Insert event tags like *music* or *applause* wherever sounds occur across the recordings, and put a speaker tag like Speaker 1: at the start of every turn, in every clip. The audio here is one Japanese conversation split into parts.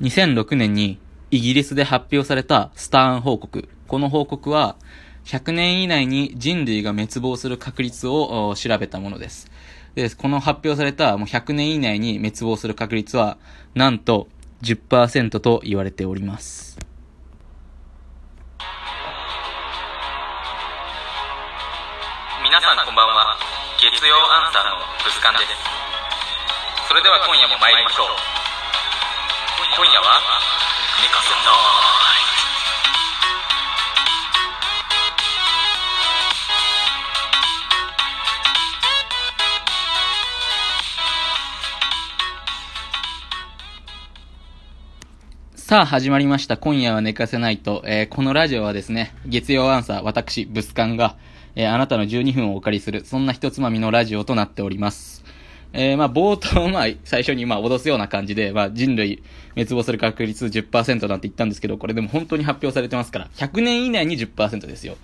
Speaker 1: 2006年にイギリスで発表されたスターン報告。この報告は、100年以内に人類が滅亡する確率を調べたものです。で、この発表されたもう100年以内に滅亡する確率は、なんと10%と言われております。
Speaker 2: 皆さんこんばんは。月曜アンサーのブスカンです。それでは今夜も参りましょう。今夜は、寝かせな
Speaker 1: さあ、始まりました。今夜は寝かせないと。えー、このラジオはですね、月曜アンサー、私、ブスカンが、えー、あなたの12分をお借りする、そんな一つまみのラジオとなっております。えー、まあ、冒頭、まあ、最初に、まあ、脅すような感じで、まあ、人類滅亡する確率10%なんて言ったんですけど、これでも本当に発表されてますから、100年以内に10%ですよ。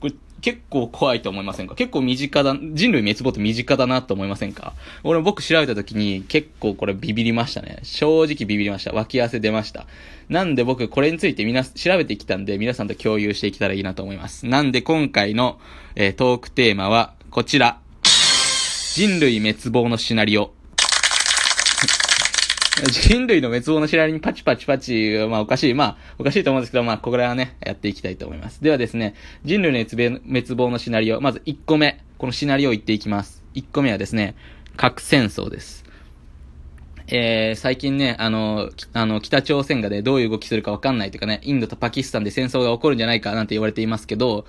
Speaker 1: これ結構怖いと思いませんか？結構身近だ、人類滅亡って身近だなと思いませんか？俺僕調べた時に結構これビビりましたね。正直ビビりました。脇汗出ました。なんで僕これについてみな、調べてきたんで皆さんと共有していけたらいいなと思います。なんで今回の、えー、トークテーマはこちら。人類滅亡のシナリオ。*laughs* 人類の滅亡の知られにパチパチパチ、まあおかしい、まあおかしいと思うんですけど、まあこれはね、やっていきたいと思います。ではですね、人類の滅亡のシナリオ、まず1個目、このシナリオを言っていきます。1個目はですね、核戦争です。えー、最近ね、あの、あの、北朝鮮がね、どういう動きするかわかんないというかね、インドとパキスタンで戦争が起こるんじゃないかなんて言われていますけど、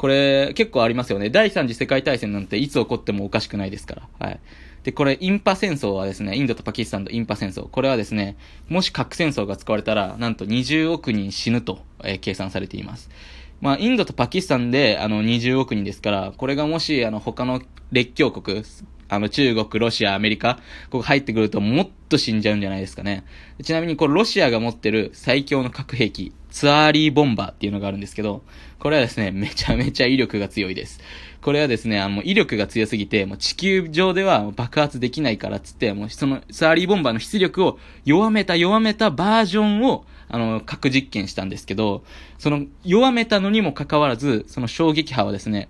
Speaker 1: これ結構ありますよね。第3次世界大戦なんていつ起こってもおかしくないですから。はい。で、これ、インパ戦争はですね、インドとパキスタンのインパ戦争。これはですね、もし核戦争が使われたら、なんと20億人死ぬと、えー、計算されています。まあ、インドとパキスタンで、あの、20億人ですから、これがもし、あの、他の列強国、あの、中国、ロシア、アメリカ、ここ入ってくるともっと死んじゃうんじゃないですかね。ちなみに、これ、ロシアが持ってる最強の核兵器、ツアーリーボンバーっていうのがあるんですけど、これはですね、めちゃめちゃ威力が強いです。これはですね、あの、威力が強すぎて、もう地球上では爆発できないからっつって、もうその、サーリーボンバーの出力を弱めた弱めたバージョンを、あの、核実験したんですけど、その、弱めたのにもかかわらず、その衝撃波はですね、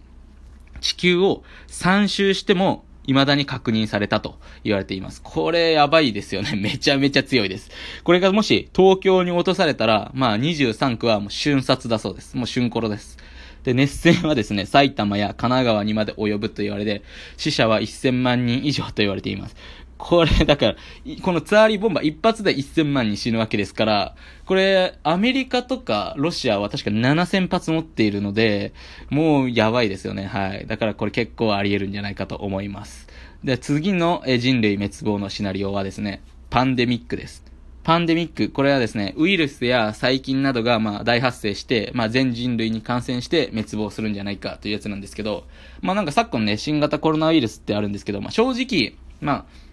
Speaker 1: 地球を3周しても、未だに確認されたと言われています。これやばいですよね。*laughs* めちゃめちゃ強いです。これがもし東京に落とされたら、まあ23区はもう瞬殺だそうです。もう瞬頃です。で、熱戦はですね、埼玉や神奈川にまで及ぶと言われて、死者は1000万人以上と言われています。これ、だから、このツアーリーボンバー一発で1000万人死ぬわけですから、これ、アメリカとかロシアは確か7000発持っているので、もうやばいですよね。はい。だからこれ結構あり得るんじゃないかと思います。で、次の人類滅亡のシナリオはですね、パンデミックです。パンデミック、これはですね、ウイルスや細菌などがまあ大発生して、まあ全人類に感染して滅亡するんじゃないかというやつなんですけど、まあなんか昨今ね、新型コロナウイルスってあるんですけど、まあ正直、まあ、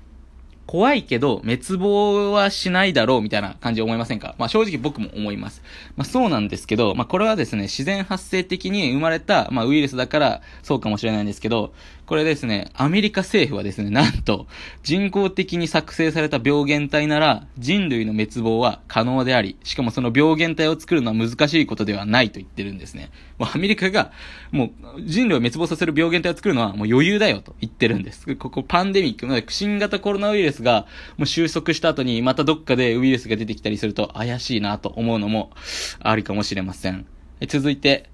Speaker 1: 怖いけど、滅亡はしないだろうみたいな感じ思いませんか？まあ正直僕も思います。まあそうなんですけど、まあこれはですね、自然発生的に生まれた、まあウイルスだからそうかもしれないんですけど、これですね、アメリカ政府はですね、なんと、人工的に作成された病原体なら、人類の滅亡は可能であり、しかもその病原体を作るのは難しいことではないと言ってるんですね。もうアメリカが、もう人類を滅亡させる病原体を作るのはもう余裕だよと言ってるんです。ここパンデミック、新型コロナウイルスがもう収束した後にまたどっかでウイルスが出てきたりすると怪しいなと思うのもありかもしれません。続いて、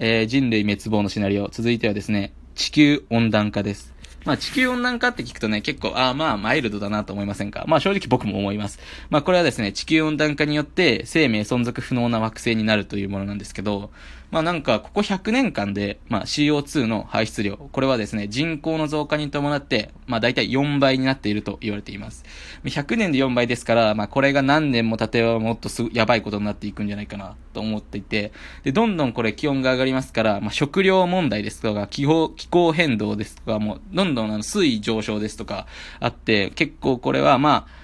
Speaker 1: えー、人類滅亡のシナリオ。続いてはですね、地球温暖化です。まあ地球温暖化って聞くとね、結構、ああまあマイルドだなと思いませんか？まあ正直僕も思います。まあこれはですね、地球温暖化によって生命存続不能な惑星になるというものなんですけど、まあなんか、ここ100年間で、まあ CO2 の排出量、これはですね、人口の増加に伴って、まあ大体4倍になっていると言われています。100年で4倍ですから、まあこれが何年も経てばもっとすやばいことになっていくんじゃないかなと思っていて、で、どんどんこれ気温が上がりますから、まあ食料問題ですとか、気候、気候変動ですとか、もう、どんどんあの水位上昇ですとかあって、結構これはまあ、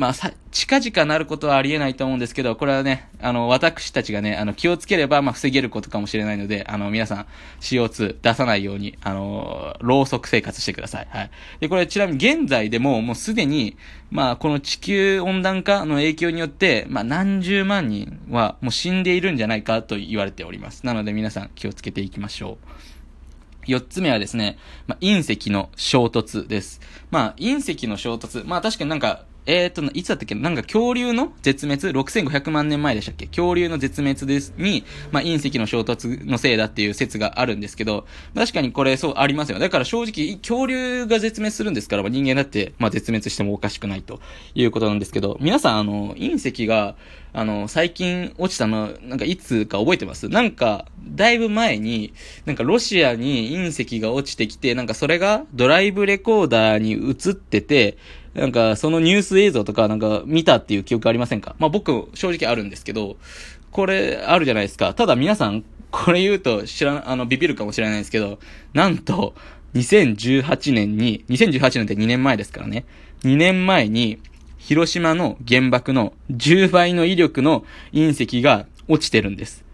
Speaker 1: まあ、さ、近々なることはありえないと思うんですけど、これはね、あの、私たちがね、あの、気をつければ、まあ、防げることかもしれないので、あの、皆さん、CO2 出さないように、あの、ろうそく生活してください。はい。で、これちなみに現在でも、もうすでに、まあ、この地球温暖化の影響によって、まあ、何十万人はもう死んでいるんじゃないかと言われております。なので皆さん気をつけていきましょう。四つ目はですね、まあ、隕石の衝突です。まあ、隕石の衝突、まあ確かになんか、えっ、ー、と、いつだったっけ？なんか恐竜の絶滅 ?6500 万年前でしたっけ？恐竜の絶滅ですに、まあ、隕石の衝突のせいだっていう説があるんですけど、確かにこれそうありますよ。だから正直、恐竜が絶滅するんですから、まあ、人間だって、まあ、絶滅してもおかしくないということなんですけど、皆さん、あの、隕石が、あの、最近落ちたの、なんかいつか覚えてます？なんか、だいぶ前に、なんかロシアに隕石が落ちてきて、なんかそれがドライブレコーダーに映ってて、なんか、そのニュース映像とか、なんか、見たっていう記憶ありませんか？まあ、僕、正直あるんですけど、これ、あるじゃないですか。ただ皆さん、これ言うと知らあの、ビビるかもしれないですけど、なんと、2018年に、2018年って2年前ですからね。2年前に、広島の原爆の10倍の威力の隕石が落ちてるんです。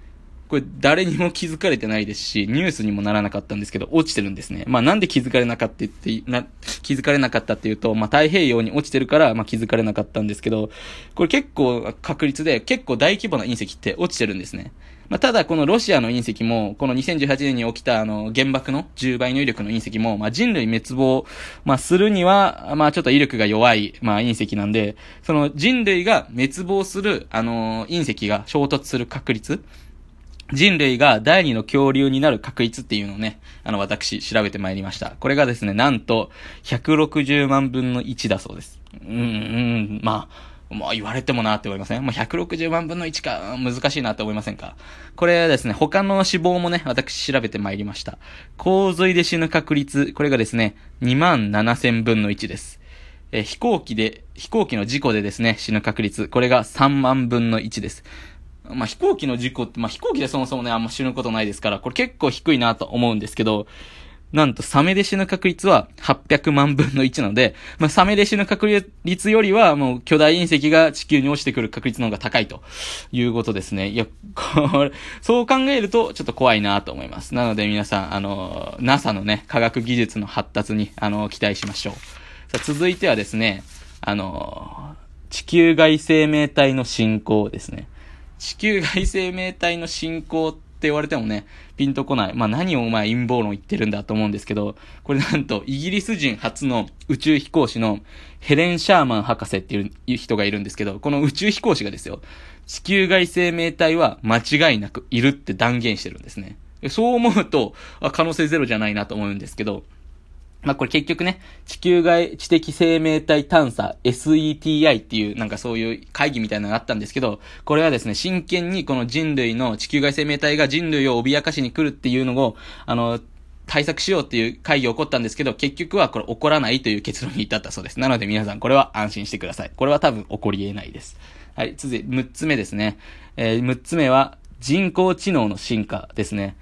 Speaker 1: これ誰にも気づかれてないですし、ニュースにもならなかったんですけど、落ちてるんですね。まあなんで気づかれなかったってな、気づかれなかったっていうと、まあ太平洋に落ちてるから、まあ気づかれなかったんですけど、これ結構確率で、結構大規模な隕石って落ちてるんですね。まあただこのロシアの隕石も、この2018年に起きたあの原爆の10倍の威力の隕石も、まあ人類滅亡、まあするには、まあちょっと威力が弱い、まあ隕石なんで、その人類が滅亡する、あの隕石が衝突する確率、人類が第二の恐竜になる確率っていうのをね、あの、私、調べてまいりました。これがですね、なんと、160万分の1だそうです。うん、うん、まあ、まあ言われてもなって思いません、ね、まあ、160万分の1か、難しいなって思いませんか？これはですね、他の死亡もね、私調べてまいりました。洪水で死ぬ確率、これがですね、2万7000分の1です。え飛行機で、飛行機の事故でですね、死ぬ確率、これが3万分の1です。まあ、飛行機の事故って、まあ、飛行機でそもそもね、あんま死ぬことないですから、これ結構低いなと思うんですけど、なんと、サメで死ぬ確率は800万分の1なので、まあ、サメで死ぬ確率よりは、もう巨大隕石が地球に落ちてくる確率の方が高いということですね。いや、これ、そう考えると、ちょっと怖いなと思います。なので皆さん、あの、NASA のね、科学技術の発達に、あの、期待しましょう。さあ、続いてはですね、あの、地球外生命体の進行ですね。地球外生命体の進行って言われてもね、ピンとこない。まあ何をお前陰謀論言ってるんだと思うんですけど、これなんとイギリス人初の宇宙飛行士のヘレン・シャーマン博士っていう人がいるんですけど、この宇宙飛行士がですよ、地球外生命体は間違いなくいるって断言してるんですね。そう思うと、可能性ゼロじゃないなと思うんですけど、まあ、これ結局ね、地球外知的生命体探査 SETI っていうなんかそういう会議みたいなのがあったんですけど、これはですね、真剣にこの人類の地球外生命体が人類を脅かしに来るっていうのを、あの、対策しようっていう会議起こったんですけど、結局はこれ起こらないという結論に至ったそうです。なので皆さんこれは安心してください。これは多分起こり得ないです。はい、続いて6つ目ですね。えー、6つ目は人工知能の進化ですね。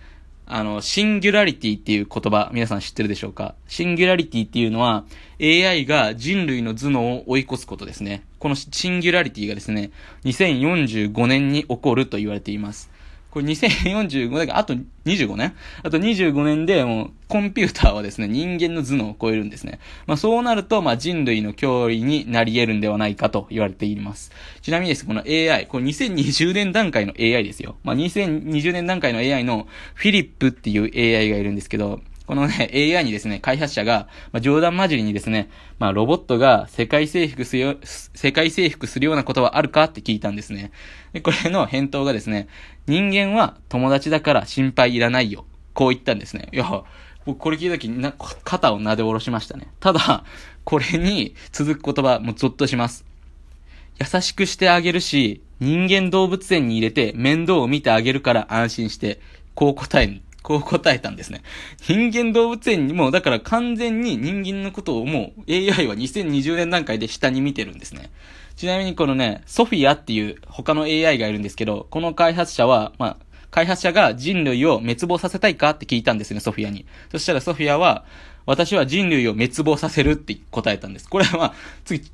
Speaker 1: あの、シンギュラリティっていう言葉、皆さん知ってるでしょうか？シンギュラリティっていうのは、AI が人類の頭脳を追い越すことですね。このシンギュラリティがですね、2045年に起こると言われています。これ2045年があと25年あと25年でもうコンピューターはですね、人間の頭脳を超えるんですね。まあそうなると、まあ人類の脅威になり得るんではないかと言われています。ちなみにです、この AI、これ2020年段階の AI ですよ。まあ2020年段階の AI のフィリップっていう AI がいるんですけど、このね、*laughs* AI にですね、開発者が、まあ、冗談交じりにですね、まあ、ロボットが世界征服するよ、世界征服するようなことはあるかって聞いたんですね。で、これの返答がですね、人間は友達だから心配いらないよ。こう言ったんですね。いや、僕これ聞いた時にな、肩を撫で下ろしましたね。ただ、これに続く言葉、もうゾッとします。優しくしてあげるし、人間動物園に入れて面倒を見てあげるから安心して、こう答えこう答えたんですね。人間動物園にも、だから完全に人間のことをもう AI は2020年段階で下に見てるんですね。ちなみにこのね、ソフィアっていう他の AI がいるんですけど、この開発者は、まあ、開発者が人類を滅亡させたいかって聞いたんですね、ソフィアに。そしたらソフィアは、私は人類を滅亡させるって答えたんです。これはまあ、次、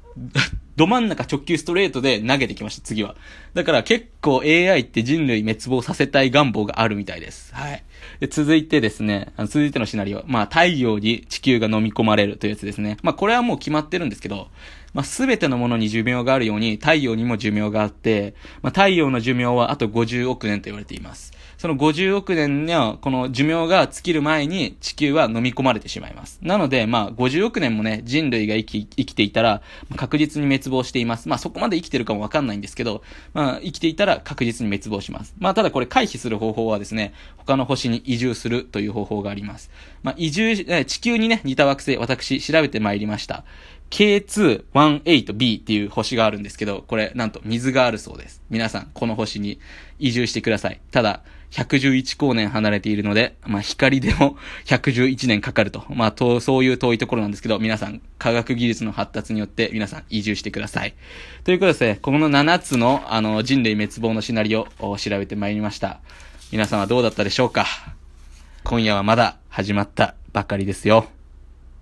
Speaker 1: ど真ん中直球ストレートで投げてきました、次は。だから結構 AI って人類滅亡させたい願望があるみたいです。はい。で、続いてですね、あの続いてのシナリオ。まあ、太陽に地球が飲み込まれるというやつですね。まあ、これはもう決まってるんですけど、まあ、すべてのものに寿命があるように、太陽にも寿命があって、まあ、太陽の寿命はあと50億年と言われています。その50億年のこの寿命が尽きる前に地球は飲み込まれてしまいます。なので、まあ、50億年もね、人類が生き、生きていたら、確実に滅亡しています。まあ、そこまで生きてるかもわかんないんですけど、まあ、生きていたら確実に滅亡します。まあ、ただこれ回避する方法はですね、他の星に移住するという方法があります。まあ、移住、地球にね、似た惑星、私、調べてまいりました。K218b っていう星があるんですけど、これなんと水があるそうです。皆さん、この星に移住してください。ただ、111光年離れているので、まあ、光でも *laughs* 111年かかると。まあ、と、そういう遠いところなんですけど、皆さん、科学技術の発達によって皆さん移住してください。ということですね、この7つの、あの、人類滅亡のシナリオを調べてまいりました。皆さんはどうだったでしょうか？今夜はまだ始まったばかりですよ。